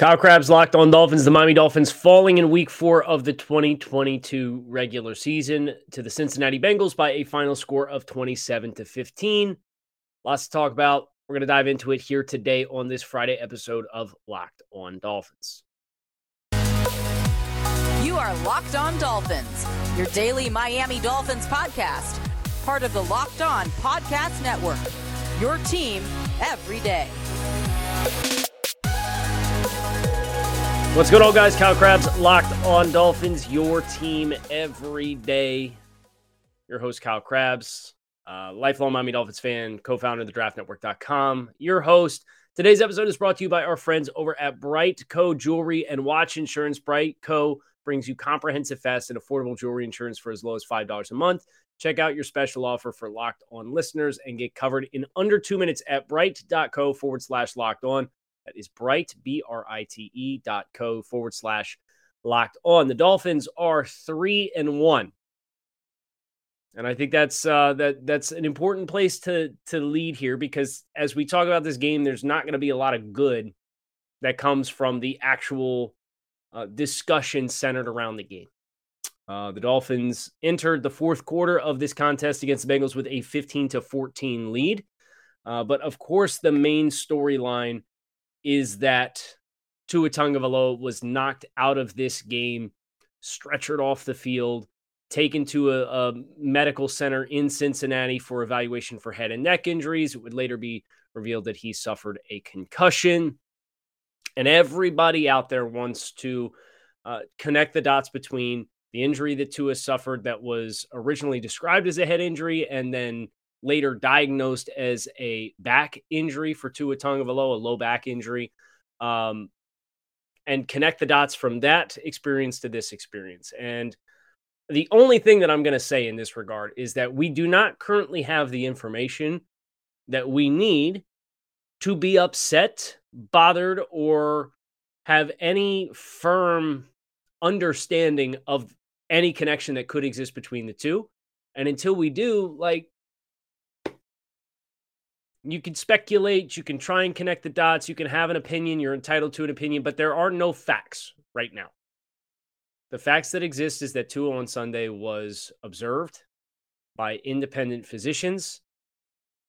Kyle Crabbs locked on Dolphins. The Miami Dolphins falling in week four of the 2022 regular season to the Cincinnati Bengals by a final score of 27 to 15. Lots to talk about. We're going to dive into it here today on this Friday episode of Locked on Dolphins. You are Locked on Dolphins, your daily Miami Dolphins podcast, part of the Locked on Podcast Network. Your team every day. What's good, all guys? Kyle Crabbs, locked on Dolphins, your team every day. Your host, Kyle Crabbs, uh, lifelong Miami Dolphins fan, co founder of the draftnetwork.com. Your host. Today's episode is brought to you by our friends over at BriteCo Jewelry and Watch Insurance. BriteCo brings you comprehensive, fast, and affordable jewelry insurance for as low as $5 a month. Check out your special offer for locked on listeners and get covered in under two minutes at brite.co forward slash locked on. That is bright, B R I T E dot co forward slash locked on. The Dolphins are three and one. And I think that's uh, that that's an important place to to lead here because as we talk about this game, there's not going to be a lot of good that comes from the actual uh, discussion centered around the game. Uh, the Dolphins entered the fourth quarter of this contest against the Bengals with a 15 to 14 lead. Uh, but of course, the main storyline is that Tua Tagovailoa was knocked out of this game, stretchered off the field, taken to a, a, medical center in Cincinnati for evaluation for head and neck injuries. It would later be revealed that he suffered a concussion. And everybody out there wants to uh, connect the dots between the injury that Tua suffered that was originally described as a head injury and then later diagnosed as a back injury for Tua Tagovailoa, a low back injury, um, and connect the dots from that experience to this experience. And the only thing that I'm going to say in this regard is that we do not currently have the information that we need to be upset, bothered, or have any firm understanding of any connection that could exist between the two. And until we do, like, you can speculate, you can try and connect the dots, you can have an opinion, you're entitled to an opinion, but there are no facts right now. The facts that exist is that Tua on Sunday was observed by independent physicians,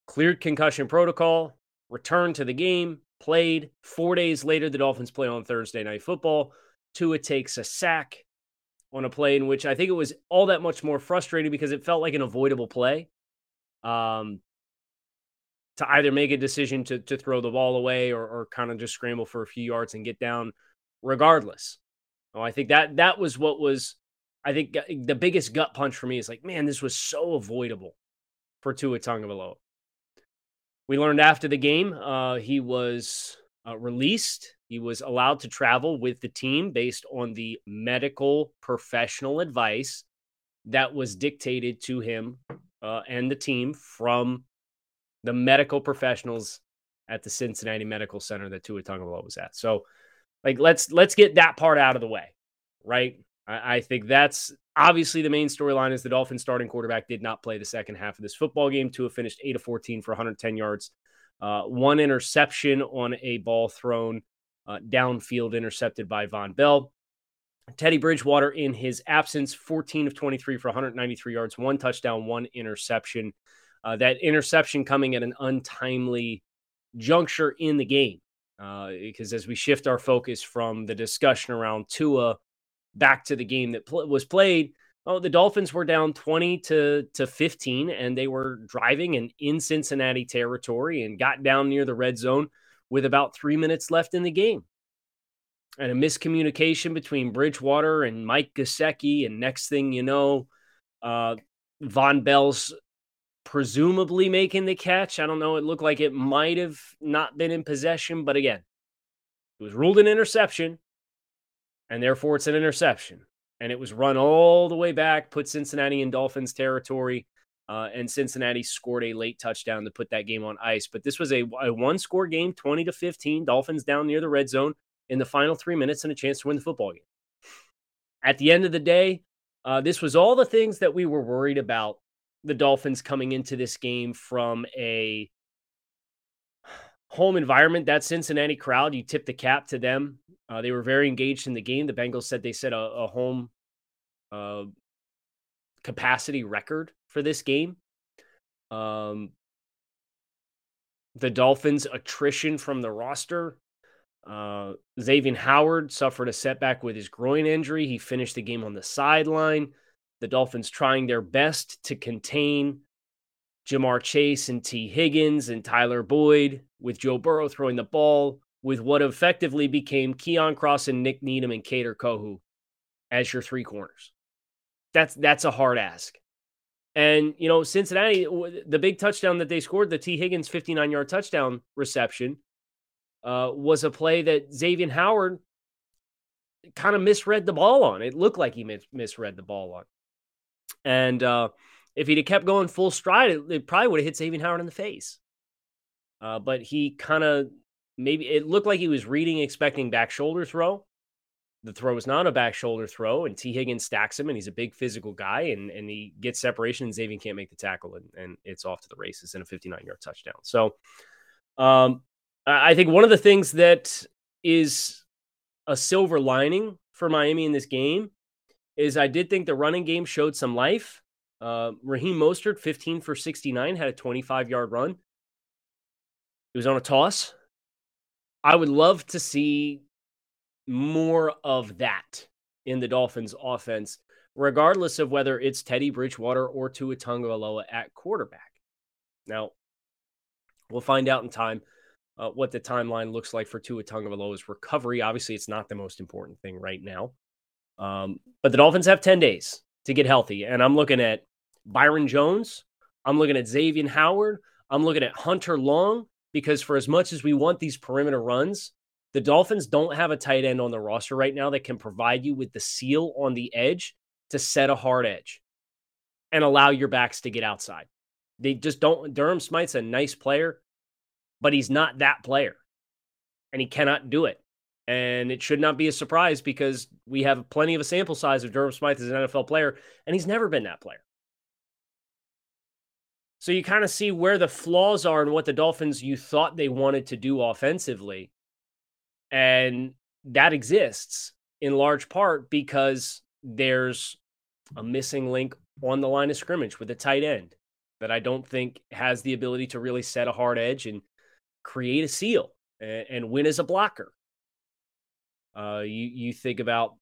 cleared concussion protocol, returned to the game, played. Four days later, the Dolphins play on Thursday Night Football. Tua takes a sack on a play in which I think it was all that much more frustrating because it felt like an avoidable play. Um, to either make a decision to to throw the ball away or, or kind of just scramble for a few yards and get down regardless. Oh, I think that that was what was I think the biggest gut punch for me is like, man, this was so avoidable for Tua Tagovailoa. We learned after the game, uh, he was uh, released. He was allowed to travel with the team based on the medical professional advice that was dictated to him uh, and the team from the medical professionals at the Cincinnati Medical Center that Tua Tagovailoa was at. So, like, let's let's get that part out of the way, right? I, I think that's obviously the main storyline is the Dolphins starting quarterback did not play the second half of this football game. Tua finished eight of fourteen for 110 yards, uh, one interception on a ball thrown uh, downfield, intercepted by Vonn Bell. Teddy Bridgewater, in his absence, 14 of 23 for 193 yards, one touchdown, one interception. Uh, that interception coming at an untimely juncture in the game. Uh, because as we shift our focus from the discussion around Tua back to the game that pl- was played, oh, the Dolphins were down 20 to, to 15, and they were driving and in Cincinnati territory and got down near the red zone with about three minutes left in the game. And a miscommunication between Bridgewater and Mike Gesicki. And next thing you know, uh, Vonn Bell's presumably making the catch. I don't know. It looked like it might have not been in possession, but again, it was ruled an interception, and therefore it's an interception. and it was run all the way back, put Cincinnati in Dolphins territory. Uh, and Cincinnati scored a late touchdown to put that game on ice. But this was a, a one score game, 20 to 15. Dolphins down near the red zone in the final three minutes and a chance to win the football game. At the end of the day, uh, this was all the things that we were worried about the Dolphins coming into this game from a home environment. That Cincinnati crowd, you tip the cap to them. Uh, they were very engaged in the game. The Bengals said they set a, a home uh, capacity record for this game. Um, the Dolphins' attrition from the roster. Uh, Xavier Howard suffered a setback with his groin injury. He finished the game on the sideline. The Dolphins trying their best to contain Ja'Marr Chase and Tee Higgins and Tyler Boyd with Joe Burrow throwing the ball with what effectively became Keon Cross and Nik Needham and Kader Kohou as your three corners. That's that's a hard ask. And you know, Cincinnati, the big touchdown that they scored, the Tee Higgins 59 yard touchdown reception, uh, was a play that Xavier Howard kind of misread the ball on. It looked like he mis- misread the ball on. And uh, if he'd have kept going full stride, it, it probably would have hit Xavier Howard in the face. Uh, but he kind of maybe it looked like he was reading, expecting back shoulder throw. The throw was not a back shoulder throw, and Tee Higgins stacks him, and he's a big physical guy, and, and he gets separation, and Xavier can't make the tackle, and, and it's off to the races in a 59 yard touchdown. So um, I think one of the things that is a silver lining for Miami in this game is I did think the running game showed some life. Uh, Raheem Mostert, 15 for 69, had a 25 yard run. It was on a toss. I would love to see more of that in the Dolphins offense, regardless of whether it's Teddy Bridgewater or Tua Tagovailoa at quarterback. Now, we'll find out in time uh, what the timeline looks like for Tua Tagovailoa's recovery. Obviously, it's not the most important thing right now. Um, but the Dolphins have 10 days to get healthy. And I'm looking at Byron Jones. I'm looking at Xavier Howard. I'm looking at Hunter Long because for as much as we want these perimeter runs, the Dolphins don't have a tight end on the roster right now that can provide you with the seal on the edge to set a hard edge and allow your backs to get outside. They just don't. Durham Smythe's a nice player, but he's not that player and he cannot do it. And it should not be a surprise because we have plenty of a sample size of Durham Smythe as an NFL player, and he's never been that player. So you kind of see where the flaws are and what the Dolphins you thought they wanted to do offensively. And that exists in large part because there's a missing link on the line of scrimmage with a tight end that I don't think has the ability to really set a hard edge and create a seal and, and win as a blocker. Uh, you you think about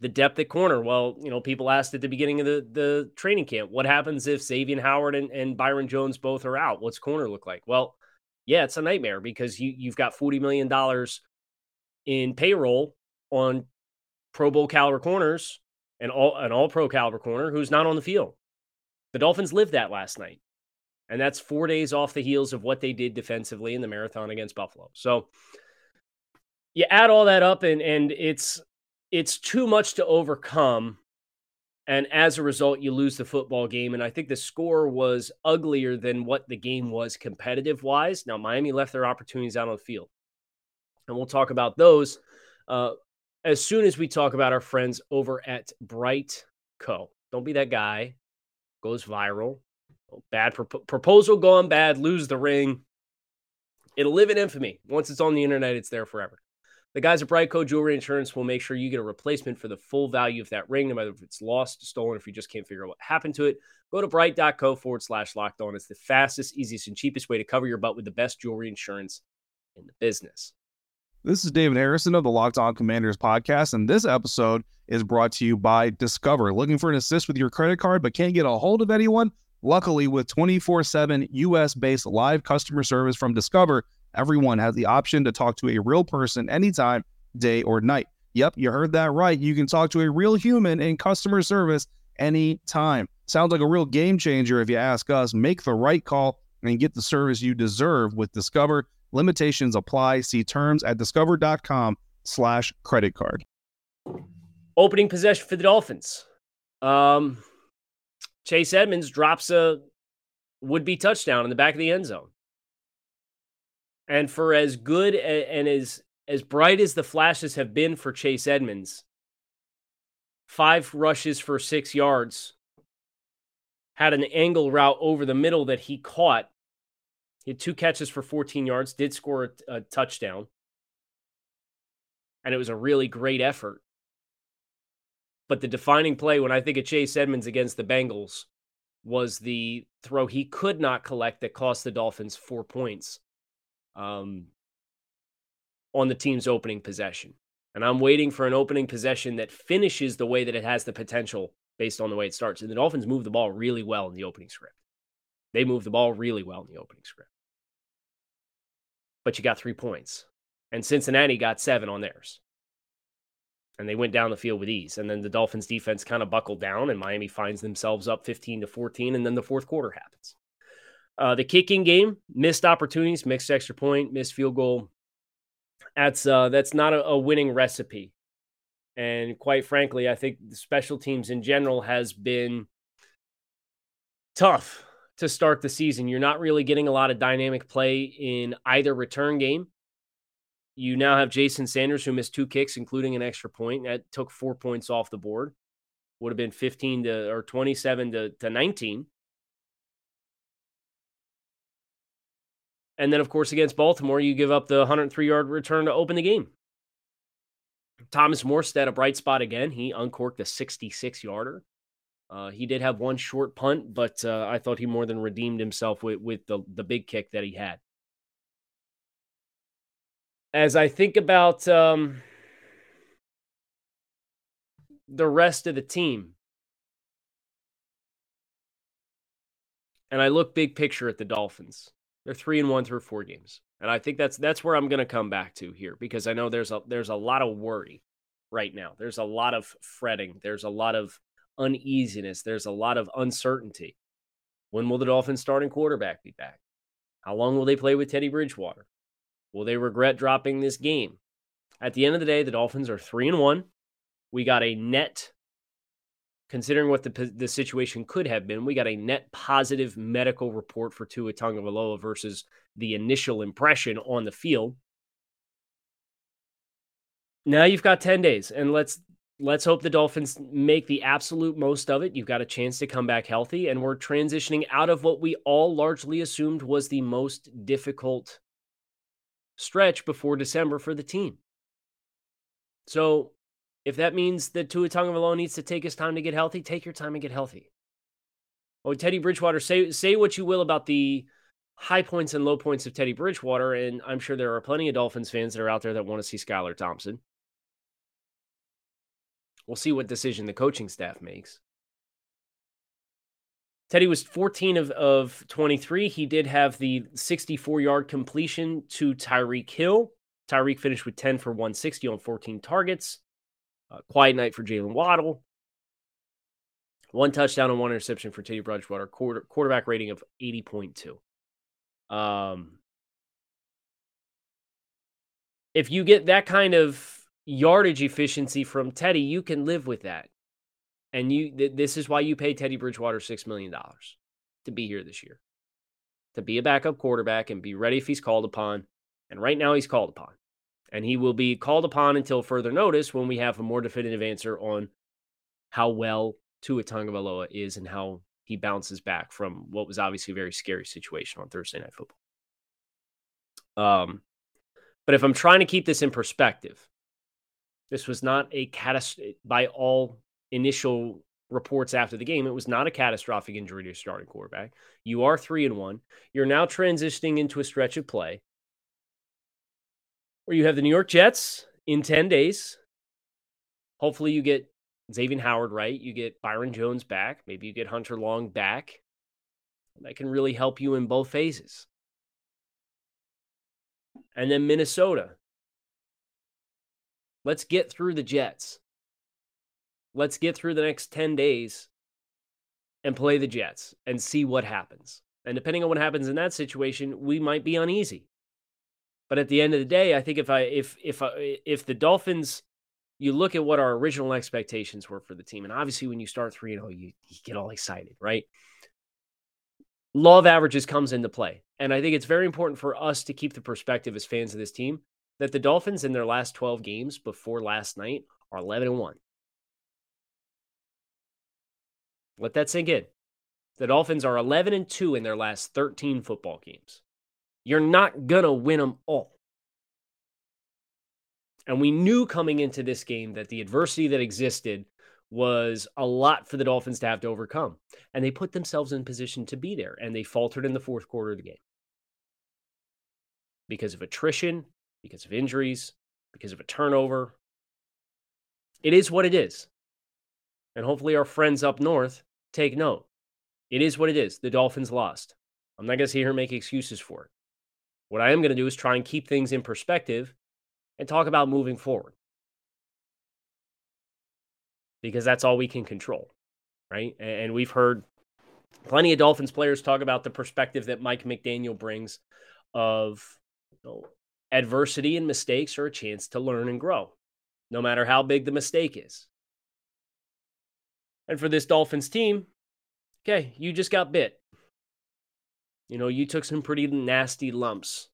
the depth at corner. Well, you know, people asked at the beginning of the, the training camp, what happens if Xavier Howard and, and Byron Jones both are out? What's corner look like? Well, yeah, it's a nightmare because you you've got $40 million in payroll on Pro Bowl caliber corners and all an all pro caliber corner who's not on the field. The Dolphins lived that last night. And that's four days off the heels of what they did defensively in the marathon against Buffalo. So you add all that up and and it's it's too much to overcome. And as a result, you lose the football game. And I think the score was uglier than what the game was competitive wise. Now, Miami left their opportunities out on the field. And we'll talk about those uh, as soon as we talk about our friends over at Bright Co. Don't be that guy. Goes viral. Bad pro- proposal gone bad. Lose the ring. It'll live in infamy. Once it's on the internet, it's there forever. The guys at BriteCo Jewelry Insurance will make sure you get a replacement for the full value of that ring, no matter if it's lost, stolen, if you just can't figure out what happened to it. Go to brite.co forward slash locked on. It's the fastest, easiest, and cheapest way to cover your butt with the best jewelry insurance in the business. This is David Harrison of the Locked On Commanders podcast, and this episode is brought to you by Discover. Looking for an assist with your credit card but can't get a hold of anyone? Luckily, with 24 7 US based live customer service from Discover, Everyone has the option to talk to a real person anytime, day or night. Yep, you heard that right. You can talk to a real human in customer service anytime. Sounds like a real game changer if you ask us. Make the right call and get the service you deserve with Discover. Limitations apply. See terms at discover.com slash credit card. Opening possession for the Dolphins. Um, Chase Edmonds drops a would be touchdown in the back of the end zone. And for as good and as as bright as the flashes have been for Chase Edmonds, five rushes for six yards, had an angle route over the middle that he caught. He had two catches for 14 yards, did score a, a touchdown. And it was a really great effort. But the defining play when I think of Chase Edmonds against the Bengals was the throw he could not collect that cost the Dolphins four points um, on the team's opening possession. And I'm waiting for an opening possession that finishes the way that it has the potential based on the way it starts. And the Dolphins move the ball really well in the opening script. They move the ball really well in the opening script. But you got three points. And Cincinnati got seven on theirs and they went down the field with ease. And then the Dolphins defense kind of buckled down, and Miami finds themselves up 15 to 14, and then the fourth quarter happens. Uh, the kicking game, missed opportunities, missed extra point, missed field goal. That's uh, that's not a, a winning recipe. And quite frankly, I think the special teams in general has been tough to start the season. You're not really getting a lot of dynamic play in either return game you now have Jason Sanders, who missed two kicks, including an extra point. That took four points off the board. Would have been 15 to or 27 to, to 19. And then, of course, against Baltimore, you give up the 103 yard return to open the game. Thomas Morstead, a bright spot again. He uncorked a 66 yarder. Uh, he did have one short punt, but uh, I thought he more than redeemed himself with, with the, the big kick that he had as I think about um, the rest of the team, and I look big picture at the Dolphins, they're three and one through four games, and I think that's that's where I'm going to come back to here because I know there's a there's a lot of worry right now. There's a lot of fretting. There's a lot of uneasiness. There's a lot of uncertainty. When will the Dolphins starting quarterback be back? How long will they play with Teddy Bridgewater? Will they regret dropping this game? At the end of the day, the Dolphins are three and one. We got a net, considering what the the situation could have been, we got a net positive medical report for Tua Tagovailoa versus the initial impression on the field. Now you've got 10 days, and let's let's hope the Dolphins make the absolute most of it. You've got a chance to come back healthy, and we're transitioning out of what we all largely assumed was the most difficult stretch before December for the team. So if that means that Tua Tagovailoa needs to take his time to get healthy, take your time and get healthy. Oh, Teddy Bridgewater, say say what you will about the high points and low points of Teddy Bridgewater, and I'm sure there are plenty of Dolphins fans that are out there that want to see Skylar Thompson. We'll see what decision the coaching staff makes. Teddy was 14 of, of 23. He did have the 64 yard completion to Tyreek Hill. Tyreek finished with 10 for 160 on 14 targets. Uh, quiet night for Jaylen Waddle. One touchdown and one interception for Teddy Bridgewater. Quarter, quarterback rating of 80.2. Um, if you get that kind of yardage efficiency from Teddy, you can live with that. And you th- this is why you pay Teddy Bridgewater $6 million to be here this year. To be a backup quarterback and be ready if he's called upon. And right now he's called upon. And he will be called upon until further notice when we have a more definitive answer on how well Tua Tagovailoa is and how he bounces back from what was obviously a very scary situation on Thursday Night Football. Um, but if I'm trying to keep this in perspective, this was not a catastrophe by all initial reports after the game, it was not a catastrophic injury to your starting quarterback. You are three and one. You're now transitioning into a stretch of play where you have the New York Jets in 10 days. Hopefully, you get Xavier Howard right. You get Byron Jones back. Maybe you get Hunter Long back. That can really help you in both phases. And then Minnesota. Let's get through the Jets. Let's get through the next 10 days and play the Jets and see what happens. And depending on what happens in that situation, we might be uneasy. But at the end of the day, I think if I if if I, if the Dolphins you look at what our original expectations were for the team. And obviously, when you start 3 0, you, you get all excited, right? Law of averages comes into play. And I think it's very important for us to keep the perspective as fans of this team that the Dolphins in their last 12 games before last night are 11 and 1. Let that sink in. The Dolphins are 11 and 2 in their last 13 football games. You're not going to win them all. And we knew coming into this game that the adversity that existed was a lot for the Dolphins to have to overcome. And they put themselves in position to be there, and they faltered in the fourth quarter of the game because of attrition, because of injuries, because of a turnover. It is what it is. And hopefully, our friends up north take note. It is what it is. The Dolphins lost. I'm not going to sit here and make excuses for it. What I am going to do is try and keep things in perspective and talk about moving forward. Because that's all we can control, right? And we've heard plenty of Dolphins players talk about the perspective that Mike McDaniel brings of you know, adversity and mistakes are a chance to learn and grow, no matter how big the mistake is. And for this Dolphins team, okay, you just got bit. You know, you took some pretty nasty lumps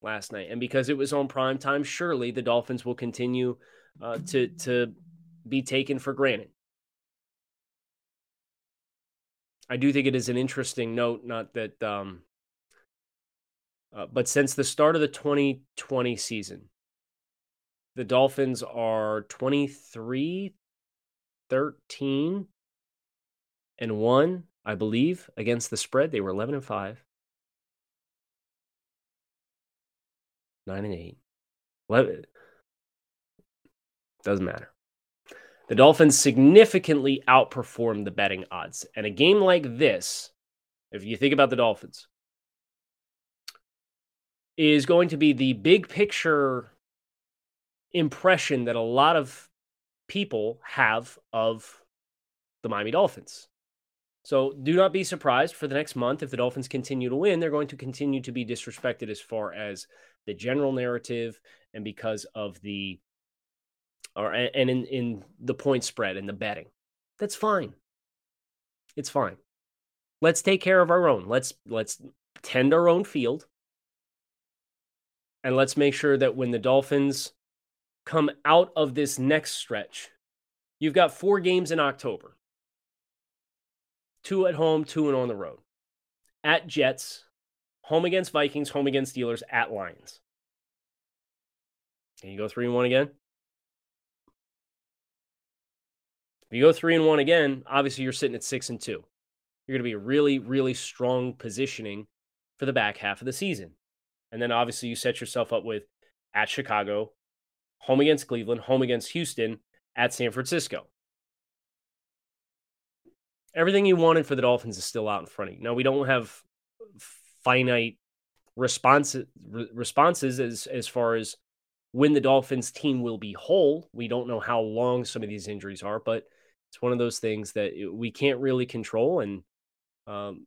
last night. And because it was on prime time, surely the Dolphins will continue uh, to to be taken for granted. I do think it is an interesting note, not that, um, uh, but since the start of the 2020 season, the Dolphins are 23, 13, and 1, I believe, against the spread. They were 11 and 5. Nine and eight. What? Doesn't matter. The Dolphins significantly outperformed the betting odds. And a game like this, if you think about the Dolphins, is going to be the big picture impression that a lot of people have of the Miami Dolphins. So do not be surprised for the next month if the Dolphins continue to win. They're going to continue to be disrespected as far as the general narrative and because of the or and in in the point spread and the betting. That's fine. It's fine. Let's take care of our own. Let's let's tend our own field. And let's make sure that when the Dolphins come out of this next stretch, you've got four games in October. Two at home, two and on the road. At Jets, home against Vikings, home against Steelers, at Lions. Can you go three and one again? If you go three and one again, obviously you're sitting at six and two. You're going to be really, really strong positioning for the back half of the season. And then obviously you set yourself up with at Chicago, home against Cleveland, home against Houston, at San Francisco. Everything you wanted for the Dolphins is still out in front of you. Now we don't have finite responses responses as as far as when the Dolphins team will be whole. We don't know how long some of these injuries are, but it's one of those things that we can't really control. And um,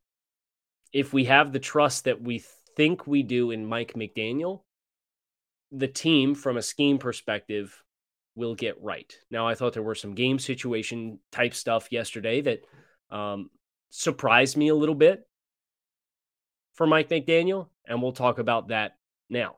if we have the trust that we think we do in Mike McDaniel, the team, from a scheme perspective, will get right. Now, I thought there were some game situation type stuff yesterday that um, surprised me a little bit for Mike McDaniel, and we'll talk about that now.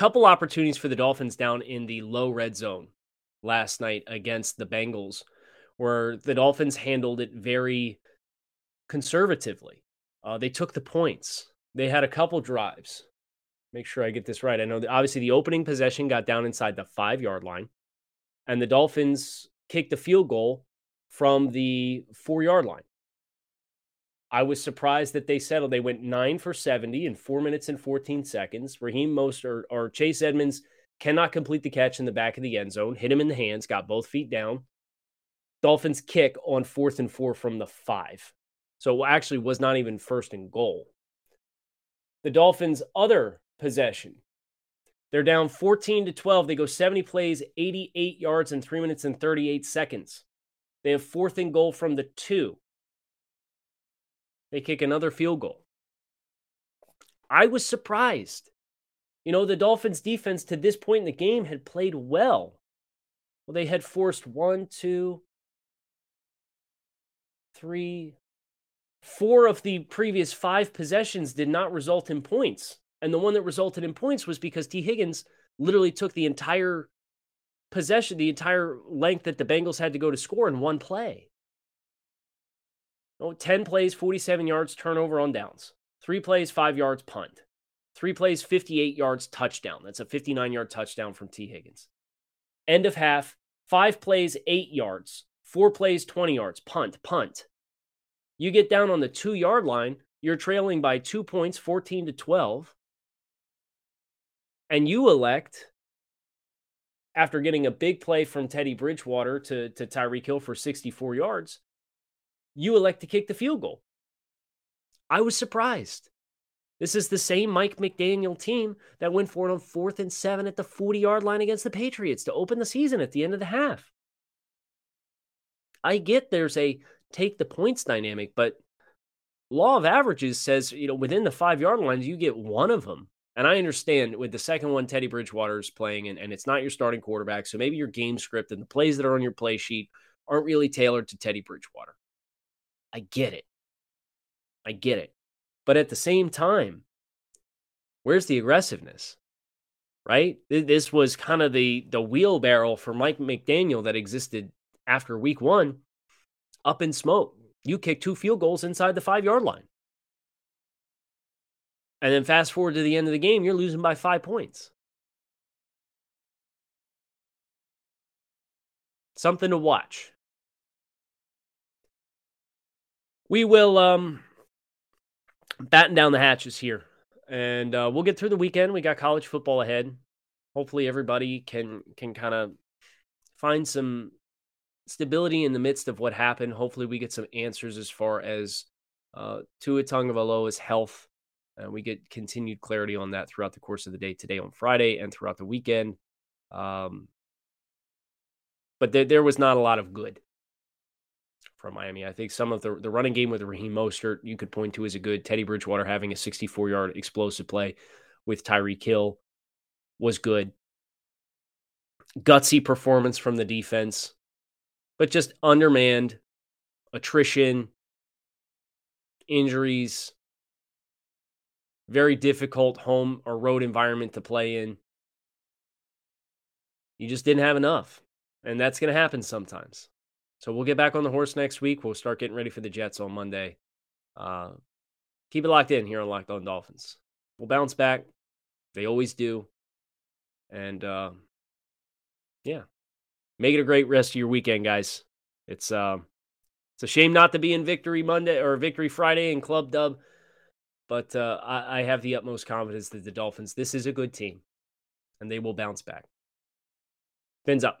couple opportunities for the Dolphins down in the low red zone last night against the Bengals, where the Dolphins handled it very conservatively. Uh, they took the points. They had a couple drives. Make sure I get this right. I know that obviously the opening possession got down inside the five yard line, and the Dolphins kicked the field goal from the four yard line. I was surprised that they settled. They went nine for 70 in four minutes and 14 seconds. Raheem Mostert or Chase Edmonds cannot complete the catch in the back of the end zone, hit him in the hands, got both feet down. Dolphins kick on fourth and four from the five. So actually was not even first and goal. The Dolphins' other possession. They're down 14 to 12. They go 70 plays, 88 yards in 3 minutes and 38 seconds. They have fourth and goal from the 2. They kick another field goal. I was surprised. You know, the Dolphins defense to this point in the game had played well. Well, they had forced one, two, three, four of the previous five possessions did not result in points. And the one that resulted in points was because Tee Higgins literally took the entire possession, the entire length that the Bengals had to go to score in one play. Oh, 10 plays, 47 yards, turnover on downs. Three plays, five yards, punt. Three plays, 58 yards, touchdown. That's a 59 yard touchdown from Tee Higgins. End of half, five plays, eight yards. Four plays, 20 yards, punt, punt. You get down on the two yard line, you're trailing by two points, 14 to 12. And you elect, after getting a big play from Teddy Bridgewater to, to Tyreek Hill for 64 yards, you elect to kick the field goal. I was surprised. This is the same Mike McDaniel team that went for it on fourth and seven at the 40 yard line against the Patriots to open the season at the end of the half. I get there's a take the points dynamic, but law of averages says, you know, within the five yard lines, you get one of them. And I understand with the second one, Teddy Bridgewater is playing, and, and it's not your starting quarterback. So maybe your game script and the plays that are on your play sheet aren't really tailored to Teddy Bridgewater. I get it. I get it. But at the same time, where's the aggressiveness? Right? This was kind of the the wheelbarrow for Mike McDaniel that existed after week one up in smoke. You kick two field goals inside the five yard line. And then fast forward to the end of the game, you're losing by five points. Something to watch. We will um, batten down the hatches here, and uh, we'll get through the weekend. We got college football ahead. Hopefully, everybody can can kind of find some stability in the midst of what happened. Hopefully, we get some answers as far as uh, Tua Tagovailoa's health, and we get continued clarity on that throughout the course of the day today on Friday and throughout the weekend. Um, but there, there was not a lot of good from Miami. I think some of the, the running game with Raheem Mostert you could point to as a good. Teddy Bridgewater having a 64 yard explosive play with Tyreek Hill was good. Gutsy performance from the defense, but just undermanned, attrition, injuries, very difficult home or road environment to play in. You just didn't have enough. And that's going to happen sometimes. So we'll get back on the horse next week. We'll start getting ready for the Jets on Monday. Uh, keep it locked in here on Locked On Dolphins. We'll bounce back. They always do. And uh, yeah, make it a great rest of your weekend, guys. It's uh, it's a shame not to be in Victory Monday or Victory Friday and Club Dub, but uh, I, I have the utmost confidence that the Dolphins. This is a good team, and they will bounce back. Fins up.